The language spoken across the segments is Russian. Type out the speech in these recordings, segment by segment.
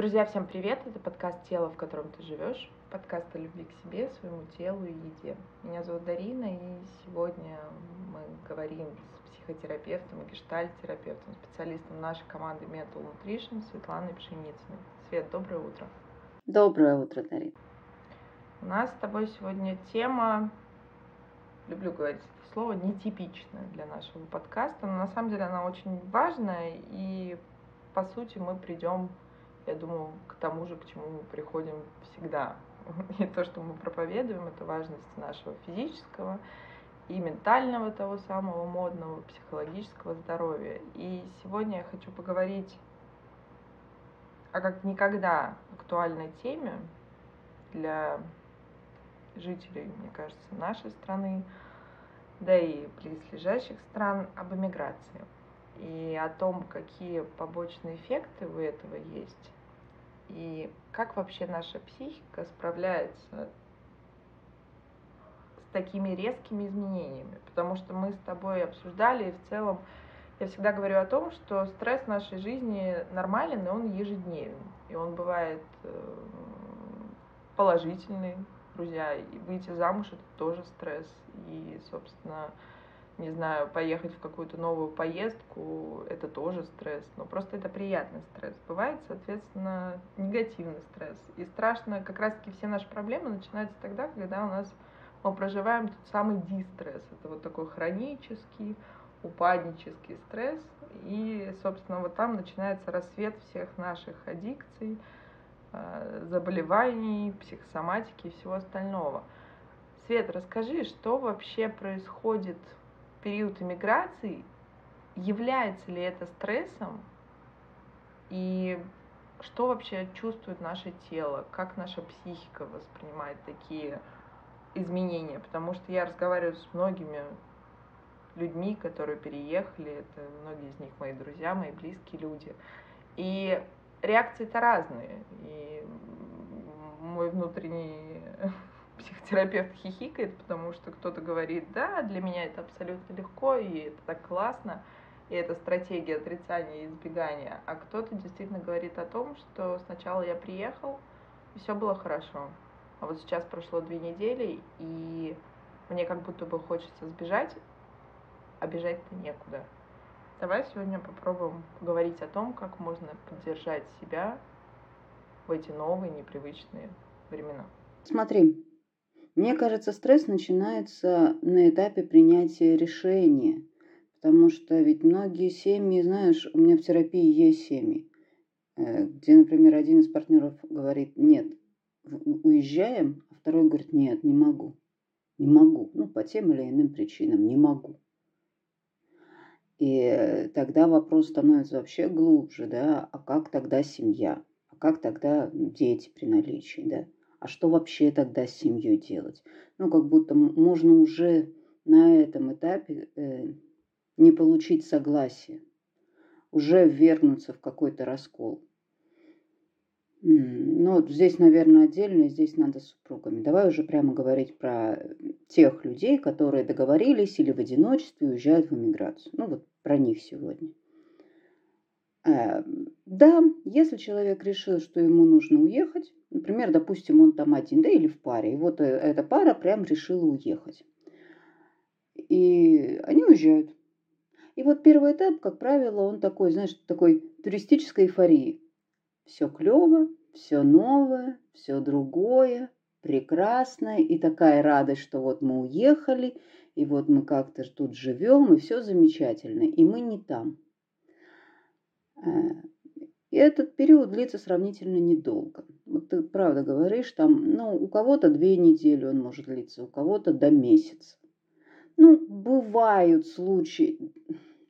Друзья, всем привет! Это подкаст «Тело, в котором ты живешь», подкаст о любви к себе, своему телу и еде. Меня зовут Дарина, и сегодня мы говорим с психотерапевтом, гештальт-терапевтом, специалистом нашей команды Mental Nutrition Светланой Пшеницыной. Свет, доброе утро! Доброе утро, Дарина! У нас с тобой сегодня тема, люблю говорить это слово, нетипичная для нашего подкаста, но на самом деле она очень важная, и по сути мы придем я думаю, к тому же, к чему мы приходим всегда. И то, что мы проповедуем, это важность нашего физического и ментального того самого модного психологического здоровья. И сегодня я хочу поговорить о как никогда актуальной теме для жителей, мне кажется, нашей страны, да и близлежащих стран об эмиграции и о том, какие побочные эффекты у этого есть, и как вообще наша психика справляется с такими резкими изменениями. Потому что мы с тобой обсуждали, и в целом я всегда говорю о том, что стресс в нашей жизни нормален, и он ежедневен. И он бывает э, положительный, друзья, и выйти замуж это тоже стресс. И, собственно, не знаю, поехать в какую-то новую поездку, это тоже стресс, но просто это приятный стресс. Бывает, соответственно, негативный стресс. И страшно, как раз-таки все наши проблемы начинаются тогда, когда у нас мы проживаем тот самый дистресс. Это вот такой хронический, упаднический стресс. И, собственно, вот там начинается рассвет всех наших аддикций, э, заболеваний, психосоматики и всего остального. Свет, расскажи, что вообще происходит период иммиграции, является ли это стрессом? И что вообще чувствует наше тело, как наша психика воспринимает такие изменения, потому что я разговариваю с многими людьми, которые переехали, это многие из них мои друзья, мои близкие люди, и реакции-то разные, и мой внутренний психотерапевт хихикает, потому что кто-то говорит, да, для меня это абсолютно легко, и это так классно, и это стратегия отрицания и избегания, а кто-то действительно говорит о том, что сначала я приехал, и все было хорошо, а вот сейчас прошло две недели, и мне как будто бы хочется сбежать, а бежать-то некуда. Давай сегодня попробуем поговорить о том, как можно поддержать себя в эти новые непривычные времена. Смотри, мне кажется, стресс начинается на этапе принятия решения. Потому что ведь многие семьи, знаешь, у меня в терапии есть семьи, э, где, например, один из партнеров говорит, нет, уезжаем, а второй говорит, нет, не могу. Не могу. Ну, по тем или иным причинам не могу. И тогда вопрос становится вообще глубже, да, а как тогда семья? А как тогда дети при наличии, да? А что вообще тогда с семьей делать? Ну, как будто можно уже на этом этапе э, не получить согласие, уже ввергнуться в какой-то раскол. Ну, здесь, наверное, отдельно, здесь надо с супругами. Давай уже прямо говорить про тех людей, которые договорились или в одиночестве уезжают в эмиграцию. Ну, вот про них сегодня. Э, да, если человек решил, что ему нужно уехать, например, допустим, он там один, да или в паре, и вот э, эта пара прям решила уехать. И они уезжают. И вот первый этап, как правило, он такой, знаешь, такой туристической эйфории. Все клево, все новое, все другое, прекрасное, и такая радость, что вот мы уехали, и вот мы как-то тут живем, и все замечательно, и мы не там. Э, и этот период длится сравнительно недолго. Вот ты правда говоришь, там, ну, у кого-то две недели он может длиться, у кого-то до месяца. Ну, бывают случаи,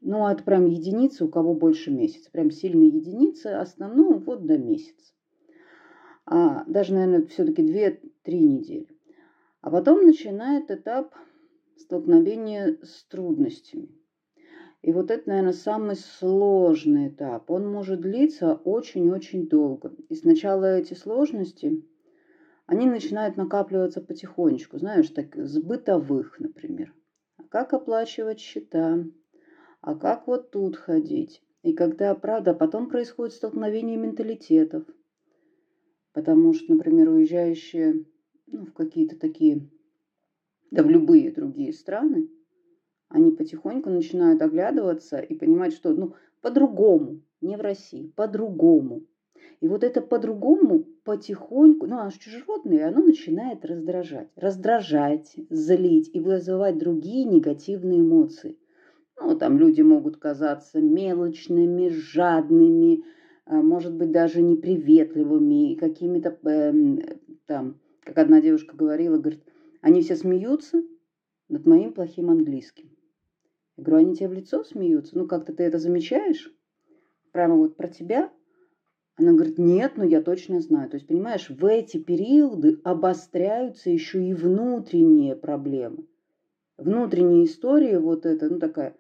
ну, это прям единицы, у кого больше месяца. Прям сильные единицы, основном вот до месяца. А, даже, наверное, все-таки 2-3 недели. А потом начинает этап столкновения с трудностями. И вот это, наверное, самый сложный этап. Он может длиться очень-очень долго. И сначала эти сложности, они начинают накапливаться потихонечку, знаешь, так, с бытовых, например. А как оплачивать счета? А как вот тут ходить? И когда, правда, потом происходит столкновение менталитетов. Потому что, например, уезжающие ну, в какие-то такие, да в любые другие страны, они потихоньку начинают оглядываться и понимать, что ну, по-другому, не в России, по-другому. И вот это по-другому потихоньку, ну оно же чужеродное, оно начинает раздражать. Раздражать, злить и вызывать другие негативные эмоции. Ну, там люди могут казаться мелочными, жадными, а, может быть, даже неприветливыми, какими-то э, там, как одна девушка говорила, говорит, они все смеются над моим плохим английским. Я говорю, они тебе в лицо смеются? Ну, как-то ты это замечаешь? Прямо вот про тебя? Она говорит, нет, ну я точно знаю. То есть, понимаешь, в эти периоды обостряются еще и внутренние проблемы. Внутренняя история вот эта, ну такая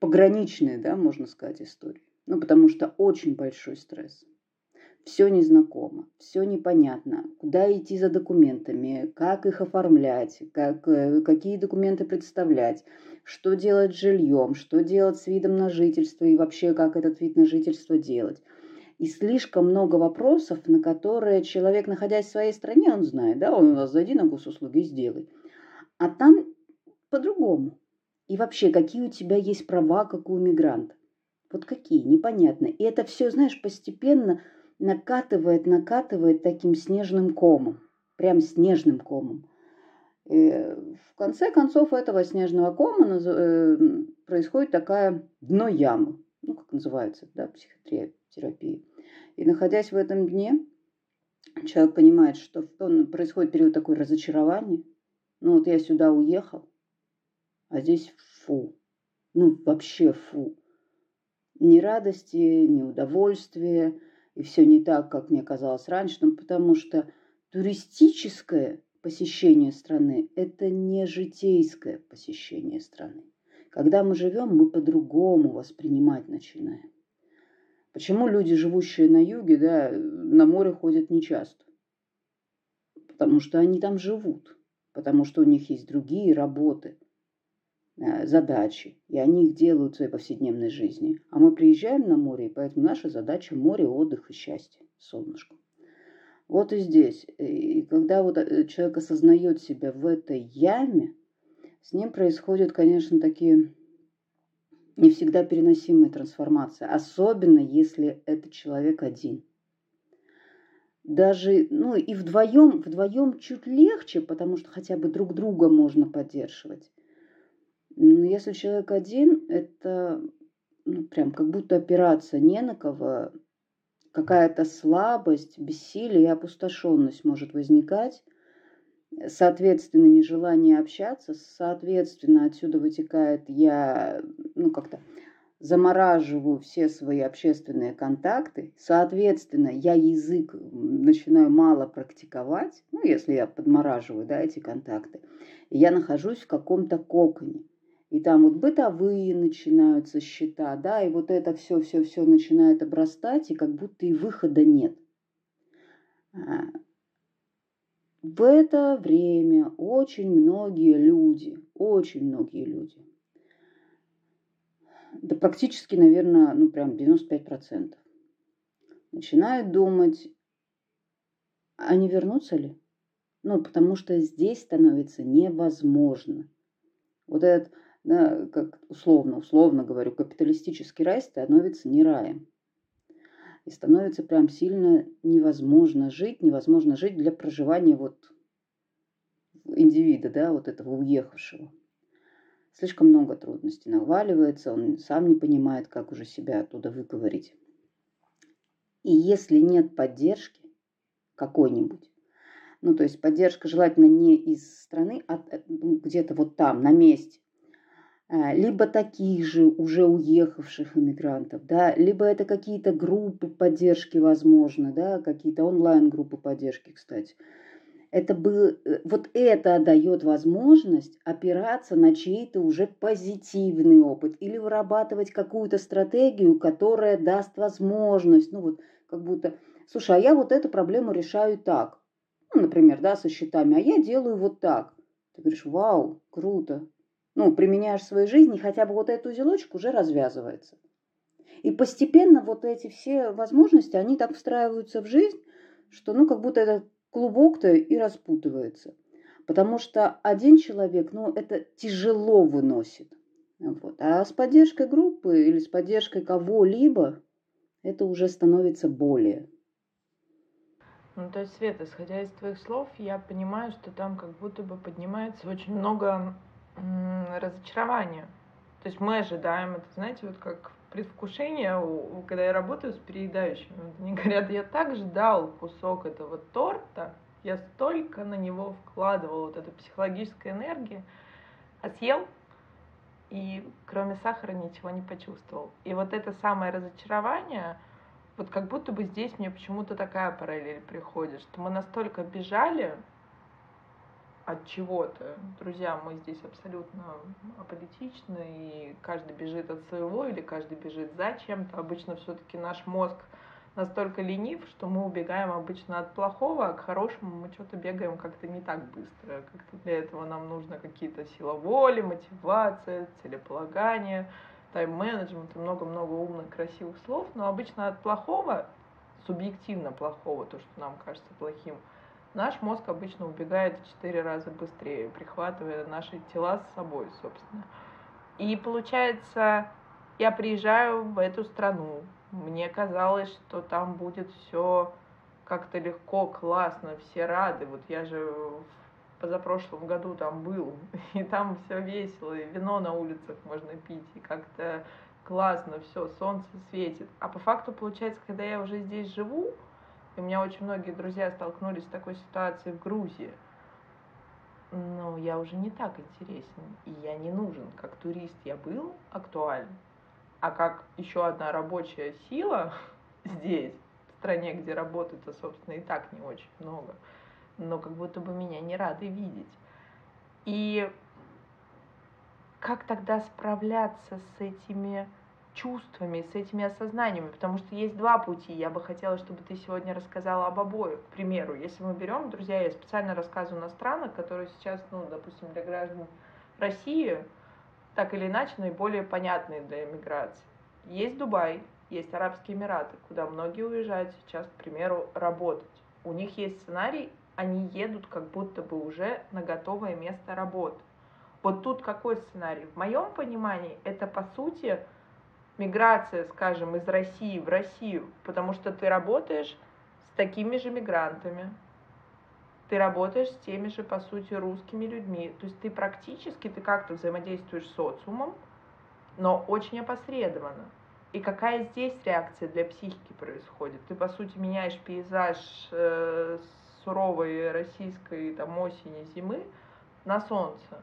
пограничная, да, можно сказать, история. Ну, потому что очень большой стресс. Все незнакомо, все непонятно. Куда идти за документами, как их оформлять, как, э, какие документы представлять, что делать с жильем, что делать с видом на жительство и вообще как этот вид на жительство делать. И слишком много вопросов, на которые человек, находясь в своей стране, он знает, да, он у нас зайди на госуслуги и сделай. А там по-другому. И вообще, какие у тебя есть права, как у мигранта. Вот какие, непонятно. И это все, знаешь, постепенно накатывает, накатывает таким снежным комом. Прям снежным комом. И в конце концов этого снежного кома э, происходит такая дно ямы. Ну, как называется, да, психотерапия. И находясь в этом дне, человек понимает, что происходит период такой разочарования. Ну, вот я сюда уехал, а здесь фу. Ну, вообще фу. Ни радости, ни удовольствия. И все не так, как мне казалось раньше. Ну, потому что туристическое посещение страны – это не житейское посещение страны. Когда мы живем, мы по-другому воспринимать начинаем. Почему люди, живущие на юге, да, на море ходят нечасто? Потому что они там живут, потому что у них есть другие работы – задачи, и они их делают в своей повседневной жизни. А мы приезжаем на море, и поэтому наша задача – море, отдых и счастье, солнышко. Вот и здесь. И когда вот э, человек осознает себя в этой яме, с ним происходят, конечно, такие не всегда переносимые трансформации, особенно если это человек один. Даже, ну и вдвоем, вдвоем чуть легче, потому что хотя бы друг друга можно поддерживать. Но если человек один, это ну, прям как будто опираться не на кого, какая-то слабость, бессилие и опустошенность может возникать, соответственно, нежелание общаться, соответственно, отсюда вытекает я, ну, как-то замораживаю все свои общественные контакты, соответственно, я язык начинаю мало практиковать, ну, если я подмораживаю, да, эти контакты, и я нахожусь в каком-то коконе. И там вот бытовые начинаются счета, да, и вот это все, все, все начинает обрастать, и как будто и выхода нет. А, в это время очень многие люди, очень многие люди, да практически, наверное, ну прям 95%, начинают думать, а не вернуться ли? Ну, потому что здесь становится невозможно. Вот этот да, как условно, условно говорю, капиталистический рай становится не раем. И становится прям сильно невозможно жить, невозможно жить для проживания вот индивида, да, вот этого уехавшего. Слишком много трудностей наваливается, он сам не понимает, как уже себя оттуда выговорить. И если нет поддержки какой-нибудь, ну, то есть поддержка желательно не из страны, а э, ну, где-то вот там, на месте, либо таких же уже уехавших иммигрантов, да, либо это какие-то группы поддержки, возможно, да, какие-то онлайн-группы поддержки, кстати. Это был, э, вот это дает возможность опираться на чей-то уже позитивный опыт или вырабатывать какую-то стратегию, которая даст возможность, ну вот как будто, слушай, а я вот эту проблему решаю так, ну, например, да, со счетами, а я делаю вот так. Ты говоришь, вау, круто, ну, применяешь в своей жизни, хотя бы вот этот узелочек уже развязывается. И постепенно вот эти все возможности, они так встраиваются в жизнь, что ну как будто этот клубок-то и распутывается. Потому что один человек, ну, это тяжело выносит. Вот. А с поддержкой группы или с поддержкой кого-либо это уже становится более. Ну, то есть, Света, исходя из твоих слов, я понимаю, что там как будто бы поднимается очень много разочарования. То есть мы ожидаем это, знаете, вот как предвкушение, когда я работаю с переедающими. Они говорят, я так ждал кусок этого торта, я столько на него вкладывал вот этой психологической энергии, а съел, и кроме сахара ничего не почувствовал. И вот это самое разочарование, вот как будто бы здесь мне почему-то такая параллель приходит, что мы настолько бежали от чего-то. Друзья, мы здесь абсолютно аполитичны, и каждый бежит от своего или каждый бежит за чем-то. Обычно все-таки наш мозг настолько ленив, что мы убегаем обычно от плохого, а к хорошему мы что-то бегаем как-то не так быстро. Как-то для этого нам нужно какие-то сила воли, мотивация, целеполагание, тайм-менеджмент и много-много умных, красивых слов. Но обычно от плохого, субъективно плохого, то, что нам кажется плохим, наш мозг обычно убегает в четыре раза быстрее, прихватывая наши тела с собой, собственно. И получается, я приезжаю в эту страну, мне казалось, что там будет все как-то легко, классно, все рады. Вот я же в позапрошлом году там был, и там все весело, и вино на улицах можно пить, и как-то классно, все, солнце светит. А по факту получается, когда я уже здесь живу, и у меня очень многие друзья столкнулись с такой ситуацией в Грузии, ну, я уже не так интересен, и я не нужен. Как турист я был актуален, а как еще одна рабочая сила здесь, в стране, где работы-то, собственно, и так не очень много, но как будто бы меня не рады видеть. И как тогда справляться с этими чувствами, с этими осознаниями, потому что есть два пути. Я бы хотела, чтобы ты сегодня рассказала об обоих. К примеру, если мы берем, друзья, я специально рассказываю на странах, которые сейчас, ну, допустим, для граждан России так или иначе наиболее понятные для эмиграции. Есть Дубай, есть Арабские Эмираты, куда многие уезжают сейчас, к примеру, работать. У них есть сценарий, они едут как будто бы уже на готовое место работы. Вот тут какой сценарий? В моем понимании это по сути миграция, скажем, из России в Россию, потому что ты работаешь с такими же мигрантами, ты работаешь с теми же, по сути, русскими людьми. То есть ты практически, ты как-то взаимодействуешь с социумом, но очень опосредованно. И какая здесь реакция для психики происходит? Ты, по сути, меняешь пейзаж э, суровой российской там, осени, зимы на солнце.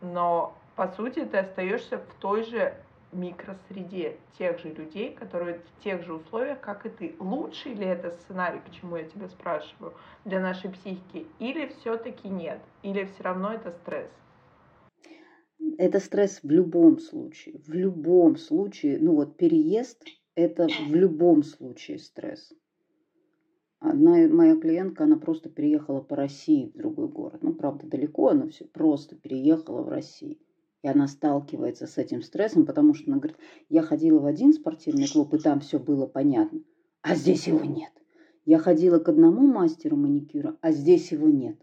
Но, по сути, ты остаешься в той же микросреде тех же людей, которые в тех же условиях, как и ты. Лучший ли это сценарий, почему я тебя спрашиваю, для нашей психики, или все-таки нет, или все равно это стресс? Это стресс в любом случае, в любом случае. Ну вот переезд – это в любом случае стресс. Одна моя клиентка, она просто переехала по России в другой город. Ну, правда, далеко, но все просто переехала в Россию. И она сталкивается с этим стрессом, потому что она говорит, я ходила в один спортивный клуб, и там все было понятно, а здесь его нет. Я ходила к одному мастеру маникюра, а здесь его нет.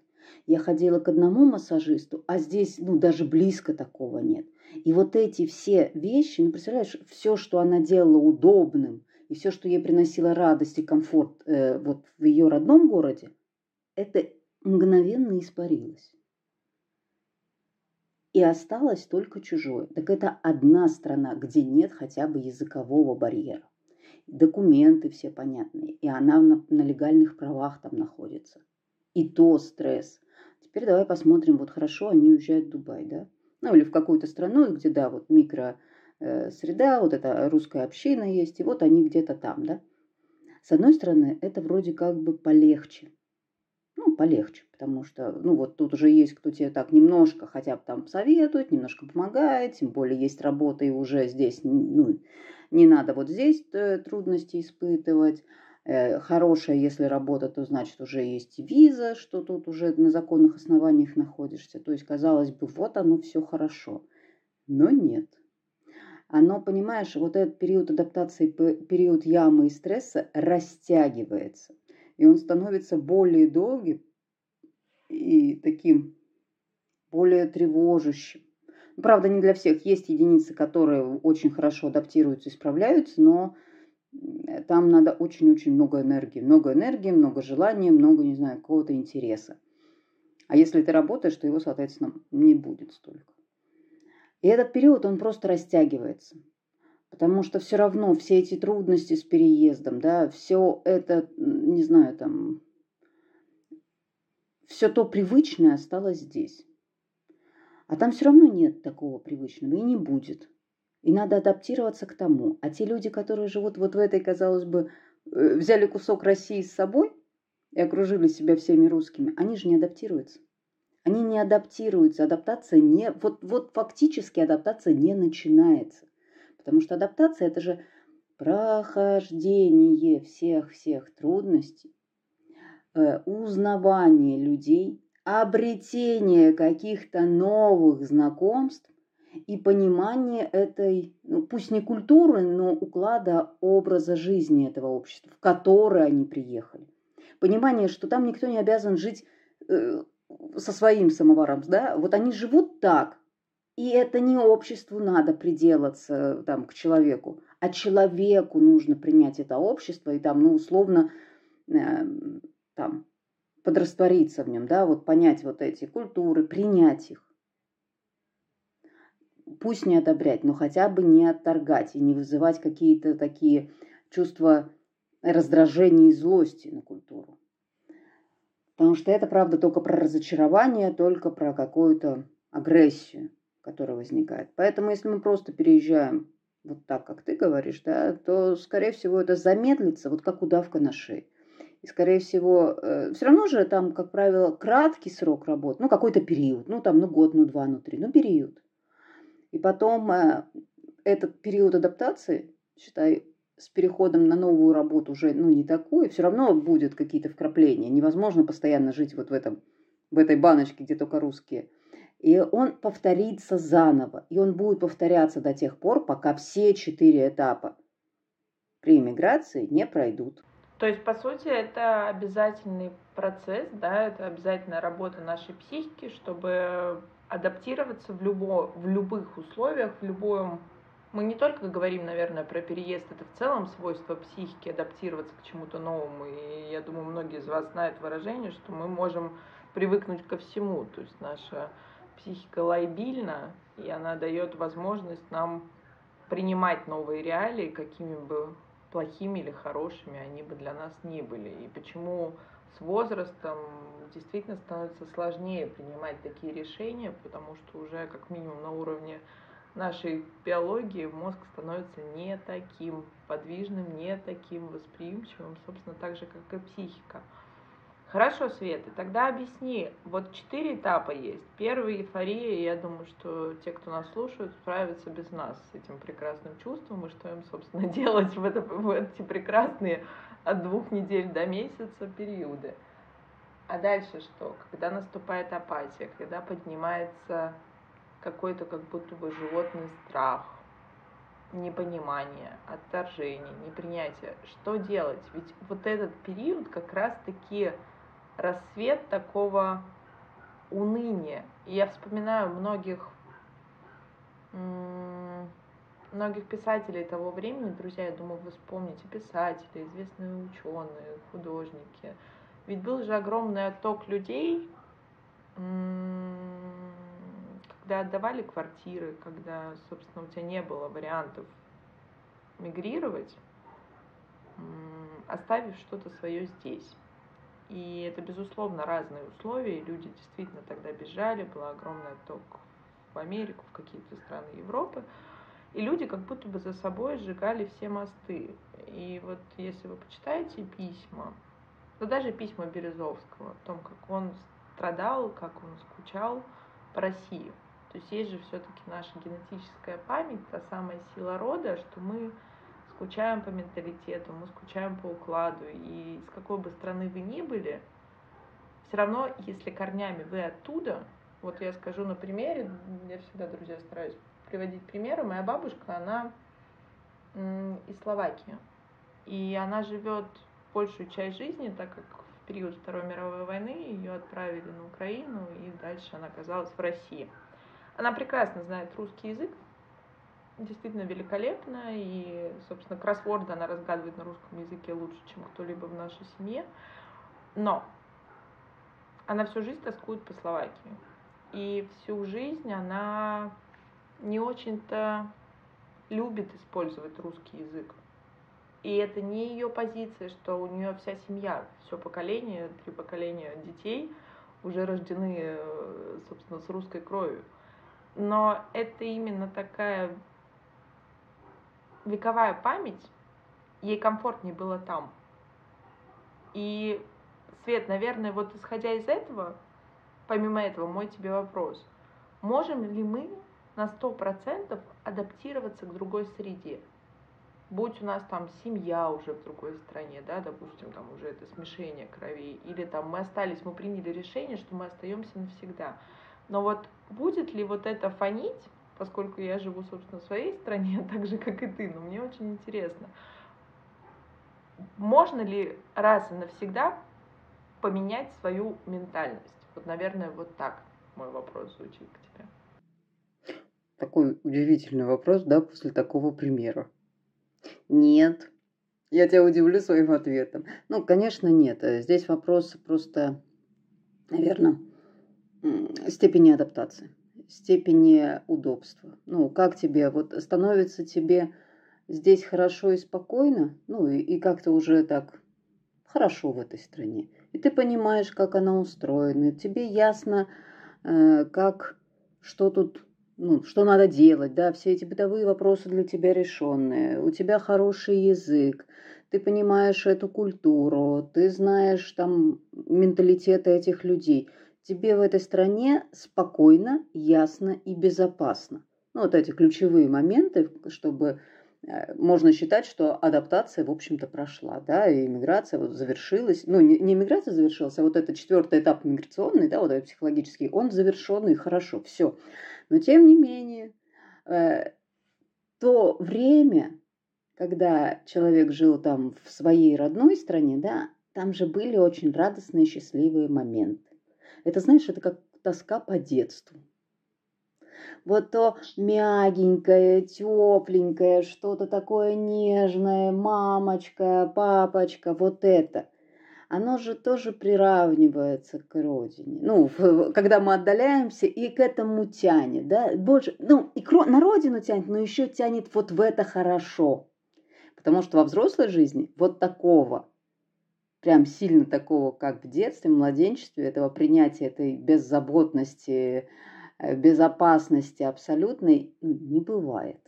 Я ходила к одному массажисту, а здесь, ну, даже близко такого нет. И вот эти все вещи, ну, представляешь, все, что она делала удобным, и все, что ей приносило радость и комфорт э, вот в ее родном городе, это мгновенно испарилось и осталось только чужое. Так это одна страна, где нет хотя бы языкового барьера. Документы все понятные, и она на, на легальных правах там находится. И то стресс. Теперь давай посмотрим, вот хорошо, они уезжают в Дубай, да? Ну или в какую-то страну, где, да, вот микро э, среда, вот эта русская община есть, и вот они где-то там, да? С одной стороны, это вроде как бы полегче, ну, полегче, потому что, ну, вот тут уже есть кто тебе так немножко хотя бы там советует, немножко помогает, тем более есть работа, и уже здесь, ну, не надо вот здесь э, трудности испытывать. Э, хорошая, если работа, то значит уже есть виза, что тут уже на законных основаниях находишься. То есть, казалось бы, вот оно все хорошо. Но нет. оно, понимаешь, вот этот период адаптации, период ямы и стресса растягивается. И он становится более долгим и таким более тревожащим. Правда, не для всех. Есть единицы, которые очень хорошо адаптируются и справляются, но там надо очень-очень много энергии. Много энергии, много желания, много, не знаю, какого-то интереса. А если ты работаешь, то его, соответственно, не будет столько. И этот период, он просто растягивается. Потому что все равно все эти трудности с переездом, да, все это, не знаю, там, все то привычное осталось здесь. А там все равно нет такого привычного и не будет. И надо адаптироваться к тому. А те люди, которые живут вот в этой, казалось бы, э, взяли кусок России с собой и окружили себя всеми русскими, они же не адаптируются. Они не адаптируются, адаптация не, вот, вот фактически адаптация не начинается. Потому что адаптация это же прохождение всех-всех трудностей, э, узнавание людей, обретение каких-то новых знакомств и понимание этой, ну, пусть не культуры, но уклада образа жизни этого общества, в которое они приехали. Понимание, что там никто не обязан жить э, со своим самоваром, да, вот они живут так, и это не обществу надо приделаться там, к человеку, а человеку нужно принять это общество и там, ну, условно, э, там, подраствориться в нем, да, вот понять вот эти культуры, принять их. Пусть не одобрять, но хотя бы не отторгать и не вызывать какие-то такие чувства раздражения и злости на культуру. Потому что это, правда, только про разочарование, только про какую-то агрессию, которая возникает. Поэтому, если мы просто переезжаем вот так, как ты говоришь, да, то, скорее всего, это замедлится, вот как удавка на шее. И, скорее всего, э, все равно же там, как правило, краткий срок работы, ну, какой-то период, ну, там, ну, год, ну, два, ну, три, ну, период. И потом э, этот период адаптации, считай, с переходом на новую работу уже ну, не такое, все равно будут какие-то вкрапления. Невозможно постоянно жить вот в, этом, в этой баночке, где только русские. И он повторится заново. И он будет повторяться до тех пор, пока все четыре этапа при иммиграции не пройдут. То есть, по сути, это обязательный процесс, да, это обязательная работа нашей психики, чтобы адаптироваться в, любо, в любых условиях, в любом мы не только говорим, наверное, про переезд, это в целом свойство психики адаптироваться к чему-то новому. И я думаю, многие из вас знают выражение, что мы можем привыкнуть ко всему. То есть наша психика лайбильна, и она дает возможность нам принимать новые реалии, какими бы плохими или хорошими они бы для нас не были. И почему с возрастом действительно становится сложнее принимать такие решения, потому что уже как минимум на уровне нашей биологии мозг становится не таким подвижным, не таким восприимчивым, собственно, так же, как и психика. Хорошо, Света, тогда объясни. Вот четыре этапа есть. Первый – эйфория. Я думаю, что те, кто нас слушают, справятся без нас с этим прекрасным чувством. И что им, собственно, делать в, это, в эти прекрасные от двух недель до месяца периоды. А дальше что? Когда наступает апатия, когда поднимается какой-то как будто бы животный страх, непонимание, отторжение, непринятие. Что делать? Ведь вот этот период как раз-таки рассвет такого уныния. И я вспоминаю многих многих писателей того времени, друзья, я думаю, вы вспомните писатели, известные ученые, художники. Ведь был же огромный отток людей, когда отдавали квартиры, когда, собственно, у тебя не было вариантов мигрировать, оставив что-то свое здесь. И это, безусловно, разные условия. Люди действительно тогда бежали, был огромный отток в Америку, в какие-то страны Европы. И люди как будто бы за собой сжигали все мосты. И вот если вы почитаете письма, да даже письма Березовского о том, как он страдал, как он скучал по России – то есть есть же все-таки наша генетическая память, та самая сила рода, что мы скучаем по менталитету, мы скучаем по укладу. И с какой бы страны вы ни были, все равно, если корнями вы оттуда, вот я скажу на примере, я всегда, друзья, стараюсь приводить примеры. Моя бабушка, она из Словакии. И она живет большую часть жизни, так как в период Второй мировой войны ее отправили на Украину, и дальше она оказалась в России. Она прекрасно знает русский язык, действительно великолепно, и, собственно, кроссворды она разгадывает на русском языке лучше, чем кто-либо в нашей семье. Но она всю жизнь тоскует по Словакии. И всю жизнь она не очень-то любит использовать русский язык. И это не ее позиция, что у нее вся семья, все поколение, три поколения детей уже рождены, э, собственно, с русской кровью. Но это именно такая вековая память, ей комфортнее было там. И, Свет, наверное, вот исходя из этого, помимо этого, мой тебе вопрос. Можем ли мы на сто процентов адаптироваться к другой среде? Будь у нас там семья уже в другой стране, да, допустим, там уже это смешение кровей, или там мы остались, мы приняли решение, что мы остаемся навсегда. Но вот будет ли вот это фонить поскольку я живу, собственно, в своей стране, так же, как и ты, но мне очень интересно, можно ли раз и навсегда поменять свою ментальность? Вот, наверное, вот так мой вопрос звучит к тебе. Такой удивительный вопрос, да, после такого примера. Нет. Я тебя удивлю своим ответом. Ну, конечно, нет. Здесь вопрос просто, наверное, степени адаптации степени удобства. Ну, как тебе, вот становится тебе здесь хорошо и спокойно, ну, и, и как-то уже так хорошо в этой стране. И ты понимаешь, как она устроена, тебе ясно, э, как, что тут, ну, что надо делать, да, все эти бытовые вопросы для тебя решенные, у тебя хороший язык, ты понимаешь эту культуру, ты знаешь там менталитет этих людей – тебе в этой стране спокойно, ясно и безопасно. Ну, вот эти ключевые моменты, чтобы э, можно считать, что адаптация, в общем-то, прошла, да, и иммиграция вот завершилась. Ну, не, не иммиграция завершилась, а вот этот четвертый этап миграционный, да, вот этот психологический, он завершенный, хорошо, все. Но, тем не менее, э, то время, когда человек жил там в своей родной стране, да, там же были очень радостные, счастливые моменты. Это, знаешь, это как тоска по детству. Вот то мягенькое, тепленькое, что-то такое нежное, мамочка, папочка, вот это. Оно же тоже приравнивается к родине. Ну, когда мы отдаляемся, и к этому тянет, да, больше, ну, и на родину тянет, но еще тянет вот в это хорошо. Потому что во взрослой жизни вот такого прям сильно такого, как в детстве, в младенчестве, этого принятия этой беззаботности, э, безопасности абсолютной ну, не бывает.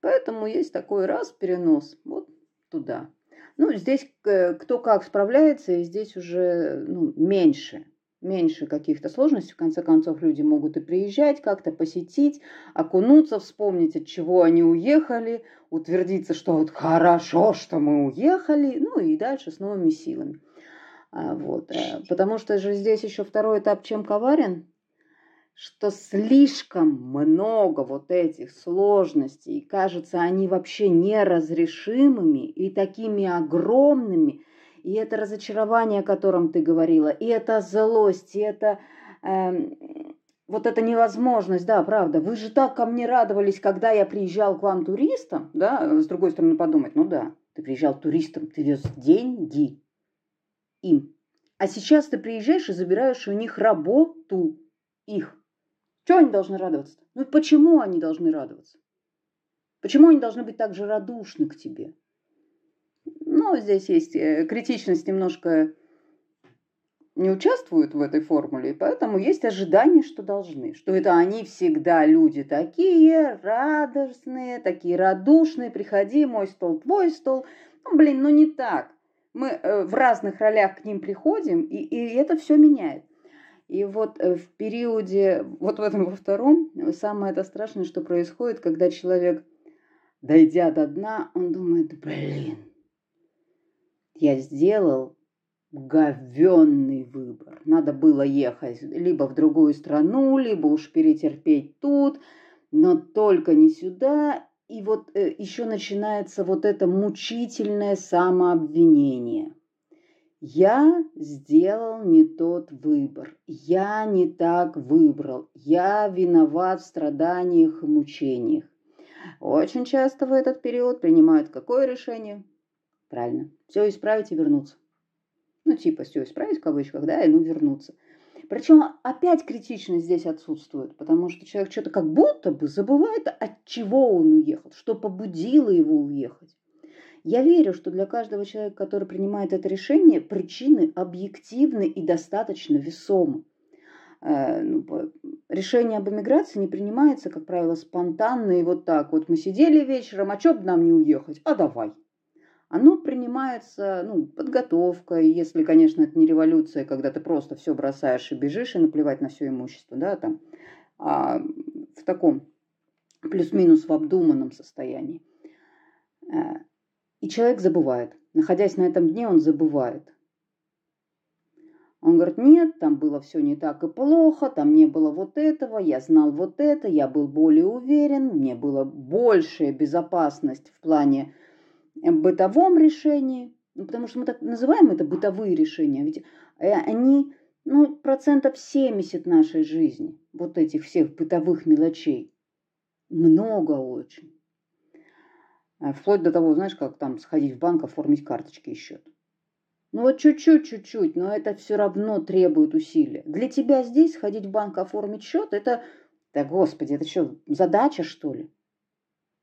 Поэтому есть такой раз перенос вот туда. Ну, здесь э, кто как справляется, и здесь уже ну, меньше меньше каких-то сложностей. В конце концов, люди могут и приезжать, как-то посетить, окунуться, вспомнить, от чего они уехали, утвердиться, что вот хорошо, что мы уехали, ну и дальше с новыми силами. А, вот. Э, потому что же здесь еще второй этап чем коварен, что слишком много вот этих сложностей, кажется, они вообще неразрешимыми и такими огромными, и это разочарование, о котором ты говорила, и это злость, и это э, вот эта невозможность, да, правда. Вы же так ко мне радовались, когда я приезжал к вам туристом, да, с другой стороны подумать, ну да, ты приезжал туристом, ты вез деньги им. А сейчас ты приезжаешь и забираешь у них работу их. Чего они должны радоваться? Ну почему они должны радоваться? Почему они должны быть так же радушны к тебе? Но здесь есть э, критичность немножко не участвуют в этой формуле, поэтому есть ожидание, что должны, что это они всегда люди такие радостные, такие радушные, приходи, мой стол, твой стол. Ну, блин, ну не так. Мы э, в разных ролях к ним приходим, и, и это все меняет. И вот э, в периоде, вот в этом во втором, самое это страшное, что происходит, когда человек, дойдя до дна, он думает, блин, я сделал говенный выбор. Надо было ехать либо в другую страну, либо уж перетерпеть тут. но только не сюда. И вот э, еще начинается вот это мучительное самообвинение. Я сделал не тот выбор, я не так выбрал, я виноват в страданиях и мучениях. Очень часто в этот период принимают какое решение? Правильно, все исправить и вернуться. Ну, типа, все исправить в кавычках, да, и ну вернуться. Причем опять критичность здесь отсутствует, потому что человек что-то как будто бы забывает, от чего он уехал, что побудило его уехать. Я верю, что для каждого человека, который принимает это решение, причины объективны и достаточно весомы. Э, ну, решение об эмиграции не принимается, как правило, спонтанно и вот так. Вот мы сидели вечером, а что бы нам не уехать? А давай оно принимается, ну, подготовкой, если, конечно, это не революция, когда ты просто все бросаешь и бежишь, и наплевать на все имущество, да, там, а в таком плюс-минус в обдуманном состоянии. Э, и человек забывает. Находясь на этом дне, он забывает. Он говорит, нет, там было все не так и плохо, там не было вот этого, я знал вот это, я был более уверен, мне было большая безопасность в плане бытовом решении, ну, потому что мы так называем это бытовые решения, ведь э, они ну, процентов 70 нашей жизни, вот этих всех бытовых мелочей. Много очень. А вплоть до того, знаешь, как там сходить в банк, оформить карточки и счет. Ну вот чуть-чуть, чуть-чуть, но это все равно требует усилия. Для тебя здесь сходить в банк, оформить счет, это, да господи, это что, задача что ли?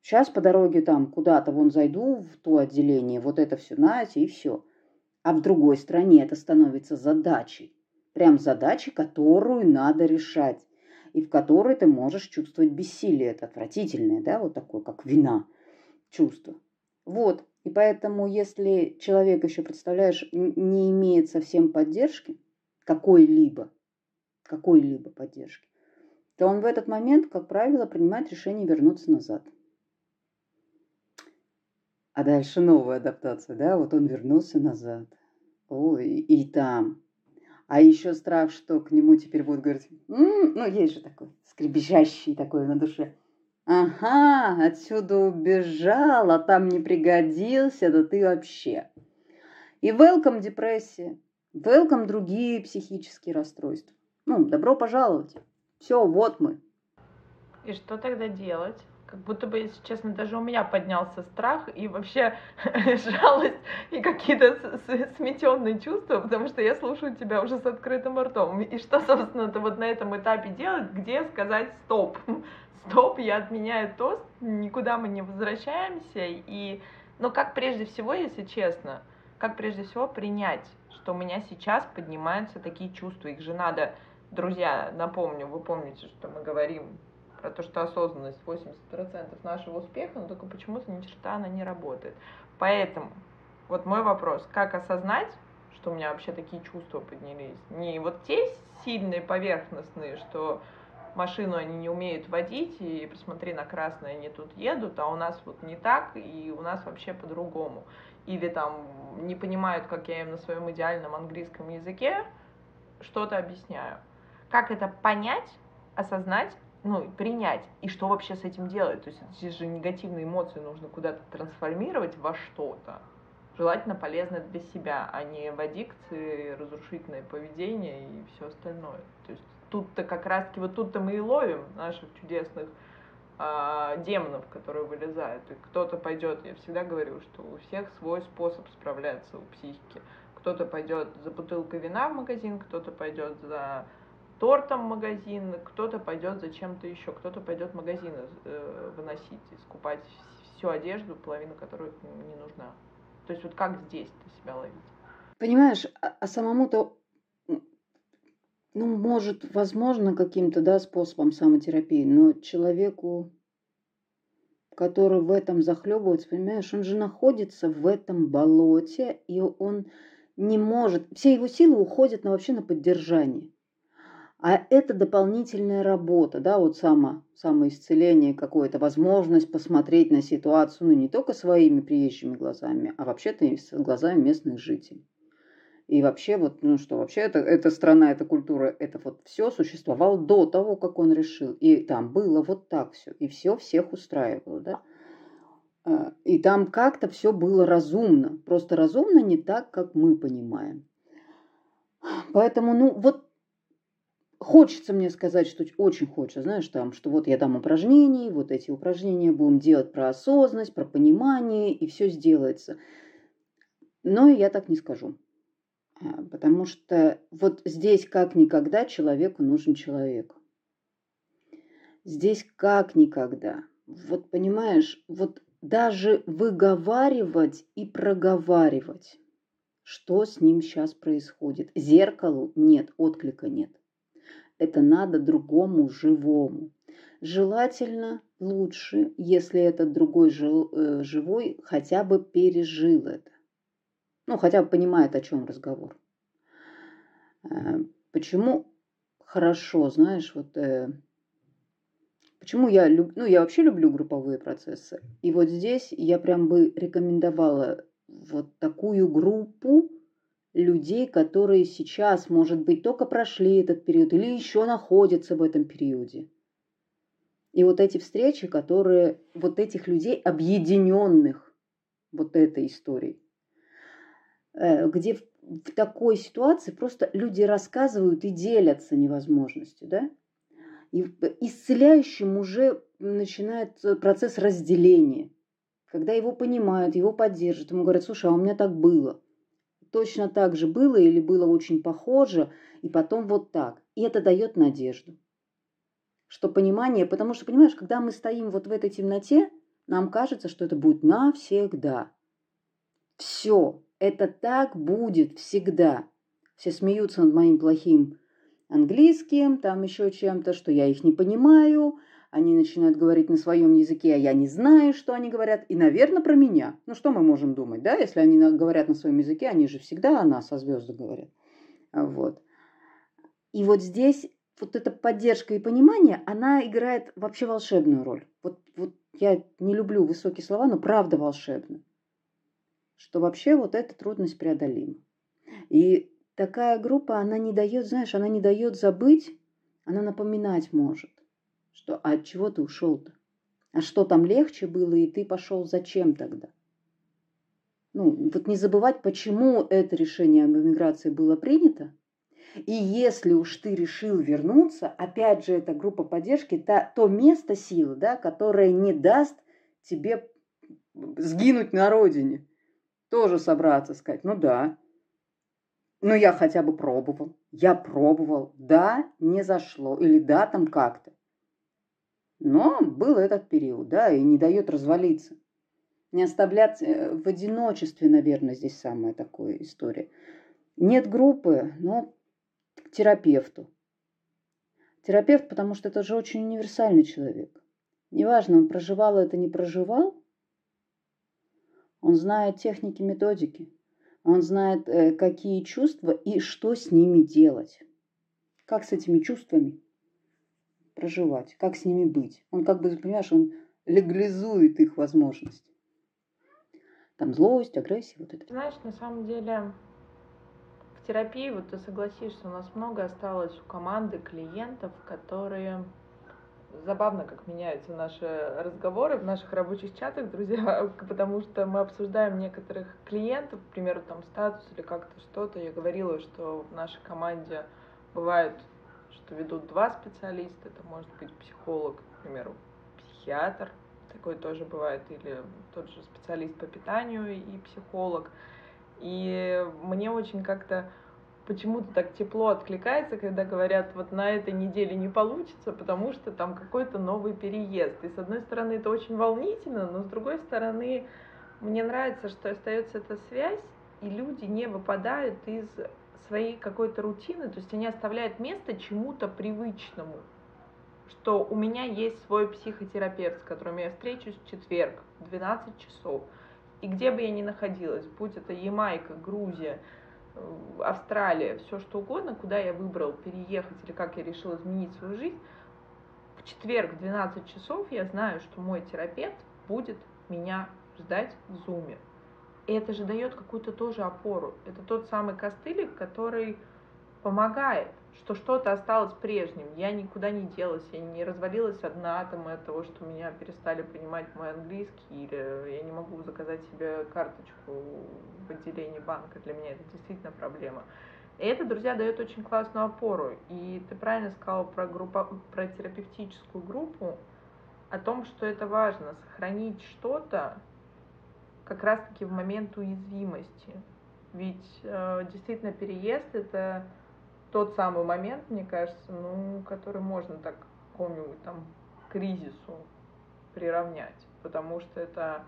Сейчас по дороге там куда-то вон зайду в то отделение, вот это все знаете, и все. А в другой стране это становится задачей. Прям задачей, которую надо решать. И в которой ты можешь чувствовать бессилие. Это отвратительное, да, вот такое, как вина чувство. Вот. И поэтому, если человек еще, представляешь, не имеет совсем поддержки, какой-либо, какой-либо поддержки, то он в этот момент, как правило, принимает решение вернуться назад. А дальше новая адаптация, да, вот он вернулся назад. Ой, и там. А еще страх, что к нему теперь будут говорить, м-м", ну, есть же такой скребящий такой на душе. Ага, отсюда убежал, а там не пригодился, да ты вообще. И welcome депрессия, welcome другие психические расстройства. Ну, добро пожаловать. Все, вот мы. И что тогда делать? Как будто бы, если честно, даже у меня поднялся страх и вообще жалость и какие-то сметенные чувства, потому что я слушаю тебя уже с открытым ртом. И что, собственно, ты вот на этом этапе делать, где сказать стоп? Стоп, я отменяю тост, никуда мы не возвращаемся. И, ну, как прежде всего, если честно, как прежде всего принять, что у меня сейчас поднимаются такие чувства, их же надо, друзья, напомню, вы помните, что мы говорим про то, что осознанность 80% нашего успеха, но только почему-то ни черта она не работает. Поэтому вот мой вопрос, как осознать, что у меня вообще такие чувства поднялись? Не вот те сильные, поверхностные, что машину они не умеют водить, и посмотри на красное, они тут едут, а у нас вот не так, и у нас вообще по-другому. Или там не понимают, как я им на своем идеальном английском языке что-то объясняю. Как это понять, осознать, ну, принять, и что вообще с этим делать. То есть эти же негативные эмоции нужно куда-то трансформировать во что-то. Желательно полезное для себя, а не в аддикции, разрушительное поведение и все остальное. То есть тут-то как раз-таки, вот тут-то мы и ловим наших чудесных э, демонов, которые вылезают. И кто-то пойдет, я всегда говорю, что у всех свой способ справляться у психики. Кто-то пойдет за бутылкой вина в магазин, кто-то пойдет за тортом магазин, кто-то пойдет за чем-то еще, кто-то пойдет магазины э, выносить скупать всю одежду, половину которой не нужна. То есть вот как здесь-то себя ловить? Понимаешь, а, а самому-то, ну, может, возможно, каким-то, да, способом самотерапии, но человеку, который в этом захлебывается, понимаешь, он же находится в этом болоте, и он не может, все его силы уходят на вообще на поддержание. А это дополнительная работа, да, вот само, самоисцеление какое-то, возможность посмотреть на ситуацию, ну, не только своими приезжими глазами, а вообще-то и глазами местных жителей. И вообще, вот, ну что, вообще, это, эта страна, эта культура, это вот все существовало до того, как он решил. И там было вот так все. И все всех устраивало, да. А, и там как-то все было разумно. Просто разумно не так, как мы понимаем. Поэтому, ну, вот хочется мне сказать, что очень хочется, знаешь, там, что вот я дам упражнений, вот эти упражнения будем делать про осознанность, про понимание, и все сделается. Но я так не скажу. А, потому что вот здесь как никогда человеку нужен человек. Здесь как никогда. Вот понимаешь, вот даже выговаривать и проговаривать, что с ним сейчас происходит. Зеркалу нет, отклика нет. Это надо другому живому. Желательно лучше, если этот другой э, живой хотя бы пережил это. Ну, хотя бы понимает, о чем разговор. Э, почему хорошо, знаешь, вот э, почему я люблю, ну, я вообще люблю групповые процессы. И вот здесь я прям бы рекомендовала вот такую группу людей, которые сейчас, может быть, только прошли этот период или еще находятся в этом периоде. И вот эти встречи, которые вот этих людей объединенных вот этой историей, Э, где в, в такой ситуации просто люди рассказывают и делятся невозможностью, да? И исцеляющим уже начинает процесс разделения. Когда его понимают, его поддерживают, ему говорят, слушай, а у меня так было. Точно так же было или было очень похоже, и потом вот так. И это дает надежду. Что понимание, потому что, понимаешь, когда мы стоим вот в этой темноте, нам кажется, что это будет навсегда. Все, это так будет всегда. Все смеются над моим плохим английским, там еще чем-то, что я их не понимаю. Они начинают говорить на своем языке, а я не знаю, что они говорят. И, наверное, про меня. Ну, что мы можем думать, да? Если они говорят на своем языке, они же всегда о нас, о звездах говорят. Вот. И вот здесь вот эта поддержка и понимание, она играет вообще волшебную роль. Вот, вот я не люблю высокие слова, но правда волшебно что вообще вот эта трудность преодолима. И такая группа, она не дает, знаешь, она не дает забыть, она напоминать может, что а от чего ты ушел-то? А что там легче было, и ты пошел зачем тогда? Ну, вот не забывать, почему это решение об эмиграции было принято. И если уж ты решил вернуться, опять же, эта группа поддержки, та, то место силы, да, которое не даст тебе сгинуть на родине тоже собраться, сказать, ну да, ну я хотя бы пробовал, я пробовал, да, не зашло, или да, там как-то. Но был этот период, да, и не дает развалиться. Не оставлять э, в одиночестве, наверное, здесь самая такая история. Нет группы, но к терапевту. Терапевт, потому что это же очень универсальный человек. Неважно, он проживал это, не проживал, он знает техники, методики. Он знает, э, какие чувства и что с ними делать. Как с этими чувствами проживать, как с ними быть. Он как бы, понимаешь, он легализует их возможность. Там злость, агрессия, вот это. Знаешь, на самом деле в терапии, вот ты согласишься, у нас много осталось у команды клиентов, которые забавно, как меняются наши разговоры в наших рабочих чатах, друзья, потому что мы обсуждаем некоторых клиентов, к примеру, там статус или как-то что-то. Я говорила, что в нашей команде бывает, что ведут два специалиста, это может быть психолог, к примеру, психиатр, такой тоже бывает, или тот же специалист по питанию и психолог. И мне очень как-то почему-то так тепло откликается, когда говорят, вот на этой неделе не получится, потому что там какой-то новый переезд. И с одной стороны это очень волнительно, но с другой стороны мне нравится, что остается эта связь, и люди не выпадают из своей какой-то рутины, то есть они оставляют место чему-то привычному, что у меня есть свой психотерапевт, с которым я встречусь в четверг в 12 часов. И где бы я ни находилась, будь это Ямайка, Грузия, Австралия, все что угодно, куда я выбрал переехать или как я решил изменить свою жизнь, в четверг в 12 часов я знаю, что мой терапевт будет меня ждать в зуме. И это же дает какую-то тоже опору. Это тот самый костылик, который помогает, что что-то осталось прежним. Я никуда не делась, я не развалилась одна атома от того, что меня перестали понимать мой английский, или я не могу заказать себе карточку в отделении банка. Для меня это действительно проблема. И это, друзья, дает очень классную опору. И ты правильно сказала про, группа, про терапевтическую группу, о том, что это важно, сохранить что-то как раз-таки в момент уязвимости. Ведь э, действительно переезд это тот самый момент, мне кажется, ну, который можно так к какому-нибудь там кризису приравнять, потому что это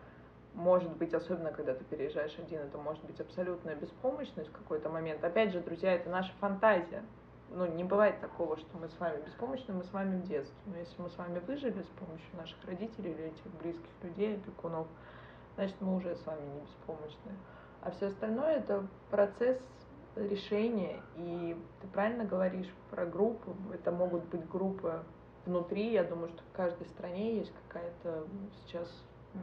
может быть, особенно когда ты переезжаешь один, это может быть абсолютная беспомощность в какой-то момент. Опять же, друзья, это наша фантазия. Ну, не бывает такого, что мы с вами беспомощны, мы с вами в детстве. Но если мы с вами выжили с помощью наших родителей или этих близких людей, опекунов, значит, мы уже с вами не беспомощны. А все остальное это процесс решения. И ты правильно говоришь про группу. Это могут быть группы внутри. Я думаю, что в каждой стране есть какая-то сейчас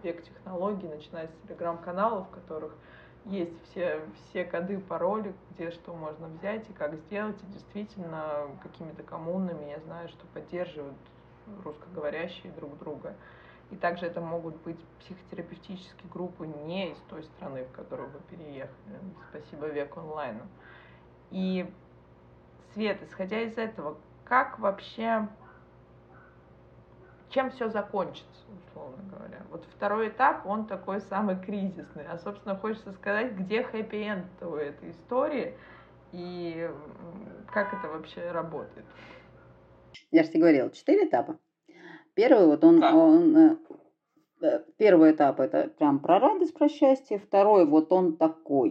век технологий, начиная с телеграм-каналов, в которых есть все, все коды, пароли, где что можно взять и как сделать. И действительно, какими-то коммунами я знаю, что поддерживают русскоговорящие друг друга. И также это могут быть психотерапевтические группы не из той страны, в которую вы переехали. Спасибо век онлайну. И, Свет, исходя из этого, как вообще, чем все закончится, условно говоря? Вот второй этап, он такой самый кризисный. А, собственно, хочется сказать, где хэппи-энд у этой истории и как это вообще работает. Я же тебе говорила, четыре этапа. Первый вот он, да. он э, э, первый этап это прям про радость, про счастье. Второй вот он такой.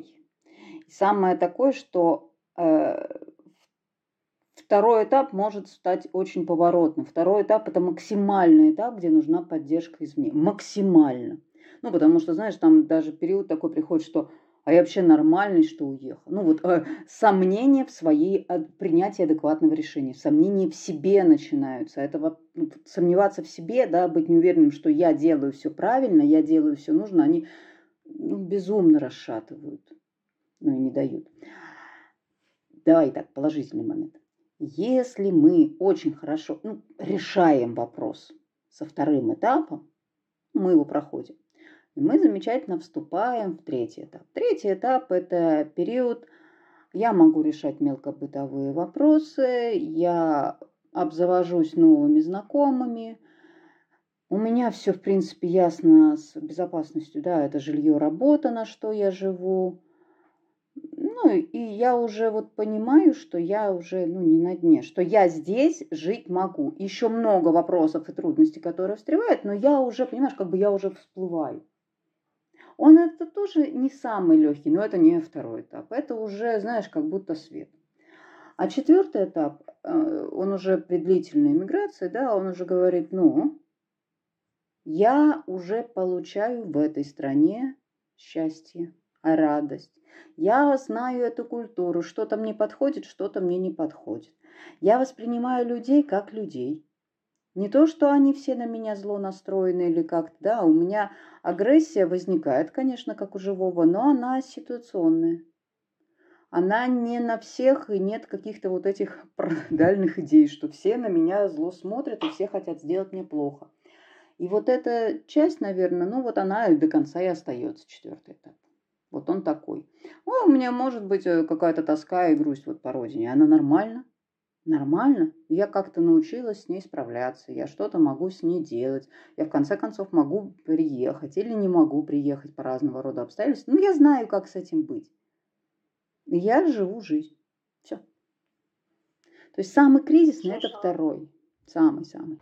И самое такое, что э, второй этап может стать очень поворотным. Второй этап это максимальный этап, где нужна поддержка извне. Максимально. Ну, потому что, знаешь, там даже период такой приходит, что а я вообще нормальный, что уехал. Ну вот э, сомнения в своей э, принятии адекватного решения, сомнения в себе начинаются. Это ну, сомневаться в себе, да, быть неуверенным, что я делаю все правильно, я делаю все нужно, они ну, безумно расшатывают, ну и не дают. Давай так, положительный момент. Если мы очень хорошо ну, решаем вопрос со вторым этапом, мы его проходим, и мы замечательно вступаем в третий этап. Третий этап – это период, я могу решать мелкобытовые вопросы, я обзавожусь новыми знакомыми, у меня все, в принципе, ясно с безопасностью, да, это жилье, работа, на что я живу. Ну, и я уже вот понимаю, что я уже, ну, не на дне, что я здесь жить могу. Еще много вопросов и трудностей, которые встревают, но я уже, понимаешь, как бы я уже всплываю. Он это тоже не самый легкий, но это не второй этап. Это уже, знаешь, как будто свет. А четвертый этап, э, он уже при длительной миграции, да, он уже говорит, ну, я уже получаю в этой стране счастье, радость. Я знаю эту культуру, что-то мне подходит, что-то мне не подходит. Я воспринимаю людей как людей. Не то, что они все на меня зло настроены или как-то, да, у меня агрессия возникает, конечно, как у живого, но она ситуационная. Она не на всех, и нет каких-то вот этих парадоксальных идей, что все на меня зло смотрят и все хотят сделать мне плохо. И вот эта часть, наверное, ну вот она до конца и остается, четвертый этап. Вот он такой. О, у меня может быть э, какая-то тоска и грусть вот по родине. Она нормальна. Нормально. Я как-то научилась с ней справляться. Я что-то могу с ней делать. Я в конце концов могу приехать или не могу приехать по разного рода обстоятельствам. Но я знаю, как с этим быть. Я живу жизнь. Все. То есть самый кризисный это второй. Самый-самый.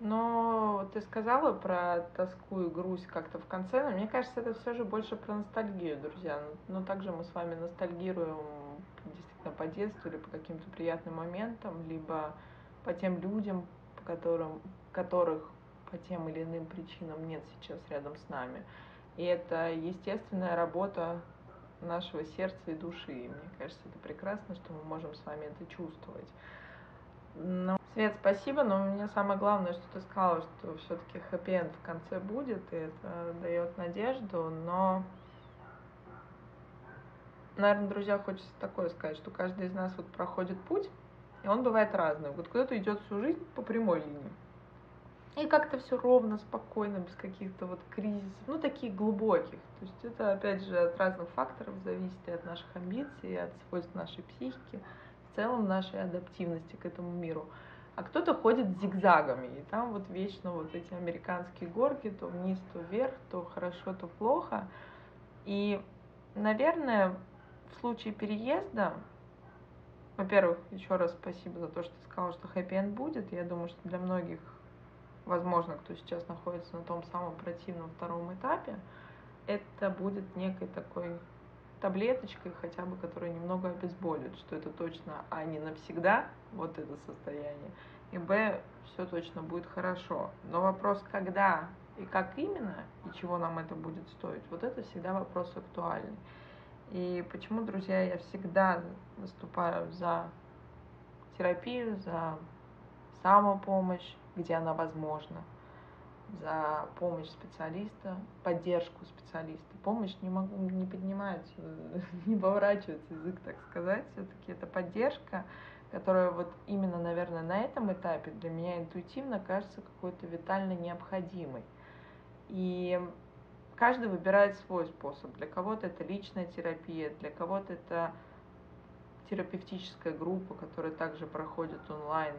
Но ты сказала про тоску и грусть как-то в конце, но мне кажется, это все же больше про ностальгию, друзья. Но также мы с вами ностальгируем по детству или по каким-то приятным моментам, либо по тем людям, по которым, которых по тем или иным причинам нет сейчас рядом с нами. И это естественная работа нашего сердца и души. И мне кажется, это прекрасно, что мы можем с вами это чувствовать. Ну, Свет, спасибо, но мне самое главное, что ты сказала, что все-таки хэппи в конце будет, и это дает надежду, но наверное, друзья, хочется такое сказать, что каждый из нас вот проходит путь, и он бывает разный. Вот кто-то идет всю жизнь по прямой линии. И как-то все ровно, спокойно, без каких-то вот кризисов, ну, таких глубоких. То есть это, опять же, от разных факторов зависит, и от наших амбиций, и от свойств нашей психики, в целом нашей адаптивности к этому миру. А кто-то ходит зигзагами, и там вот вечно вот эти американские горки, то вниз, то вверх, то хорошо, то плохо. И, наверное, в случае переезда, во-первых, еще раз спасибо за то, что ты сказала, что хэппи-энд будет. Я думаю, что для многих возможно, кто сейчас находится на том самом противном втором этапе, это будет некой такой таблеточкой хотя бы, которая немного обезболит, что это точно, а не навсегда, вот это состояние, и б, все точно будет хорошо. Но вопрос, когда и как именно, и чего нам это будет стоить, вот это всегда вопрос актуальный. И почему, друзья, я всегда выступаю за терапию, за самопомощь, где она возможна, за помощь специалиста, поддержку специалиста. Помощь не могу, не поднимается, не поворачивается язык, так сказать. Все-таки это поддержка, которая вот именно, наверное, на этом этапе для меня интуитивно кажется какой-то витально необходимой. И каждый выбирает свой способ. Для кого-то это личная терапия, для кого-то это терапевтическая группа, которая также проходит онлайн.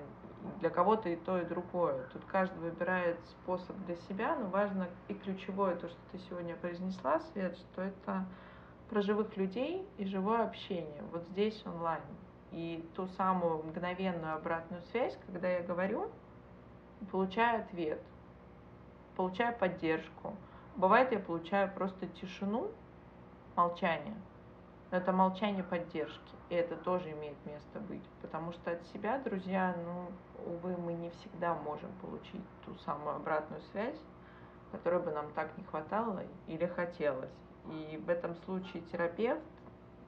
Для кого-то и то, и другое. Тут каждый выбирает способ для себя, но важно и ключевое то, что ты сегодня произнесла, Свет, что это про живых людей и живое общение. Вот здесь онлайн. И ту самую мгновенную обратную связь, когда я говорю, получаю ответ, получаю поддержку. Бывает, я получаю просто тишину, молчание – но это молчание поддержки, и это тоже имеет место быть, потому что от себя, друзья, ну, увы, мы не всегда можем получить ту самую обратную связь, которой бы нам так не хватало или хотелось. И в этом случае терапевт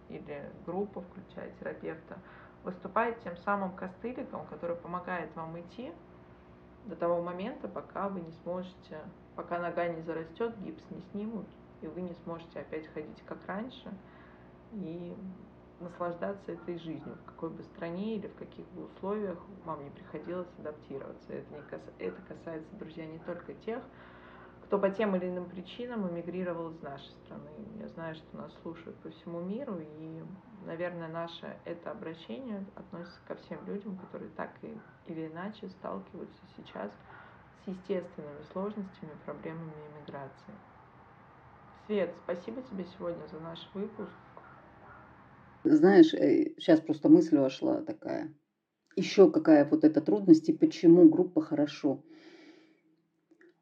или группа, включая терапевта, выступает тем самым костыликом, который помогает вам идти до того момента, пока вы не сможете, пока нога не зарастет, гипс не снимут, и вы не сможете опять ходить как раньше – и наслаждаться этой жизнью, в какой бы стране или в каких бы условиях вам не приходилось адаптироваться. Это, не кас... это касается, друзья, не только тех, кто по тем или иным причинам эмигрировал из нашей страны. Я знаю, что нас слушают по всему миру, и, наверное, наше это обращение относится ко всем людям, которые так и, или иначе сталкиваются сейчас с естественными сложностями, проблемами иммиграции. Свет, спасибо тебе сегодня за наш выпуск. Знаешь, сейчас э, просто мысль вошла такая. Еще какая вот эта трудность и почему группа хорошо.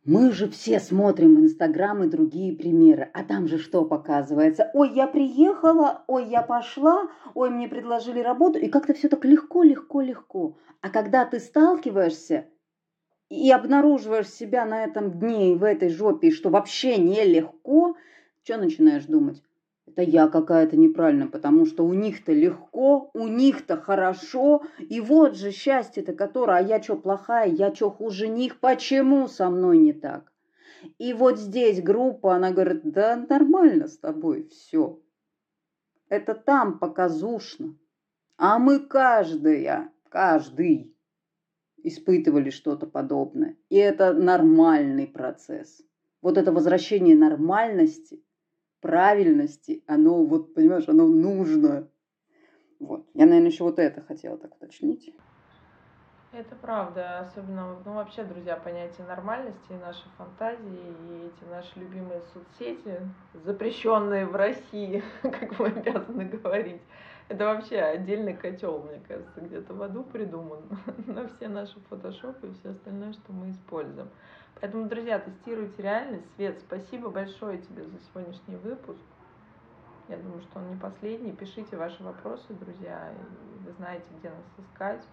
Мы же все смотрим Инстаграм и другие примеры. А там же что показывается? Ой, я приехала, ой, я пошла, ой, мне предложили работу. И как-то все так легко, легко, легко. А когда ты сталкиваешься и обнаруживаешь себя на этом дне и в этой жопе, что вообще нелегко, что начинаешь думать? Это я какая-то неправильная, потому что у них-то легко, у них-то хорошо. И вот же счастье-то, которое, а я что плохая, я что хуже них, почему со мной не так? И вот здесь группа, она говорит, да нормально с тобой все. Это там показушно. А мы каждая, каждый испытывали что-то подобное. И это нормальный процесс. Вот это возвращение нормальности – правильности, оно вот, понимаешь, оно нужно. Вот. Я, наверное, еще вот это хотела так уточнить. Это правда, особенно, ну вообще, друзья, понятие нормальности и наши фантазии, и эти наши любимые соцсети, запрещенные в России, как мы обязаны говорить, это вообще отдельный котел, мне кажется, где-то в аду придуман на все наши фотошопы и все остальное, что мы используем. Поэтому, друзья, тестируйте реальность. Свет, спасибо большое тебе за сегодняшний выпуск. Я думаю, что он не последний. Пишите ваши вопросы, друзья. Вы знаете, где нас искать.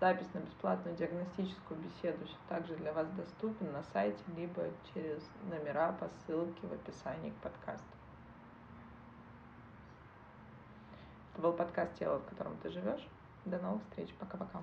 Запись на бесплатную диагностическую беседу также для вас доступен на сайте, либо через номера по ссылке в описании к подкасту. Это был подкаст «Тело, в котором ты живешь». До новых встреч. Пока-пока.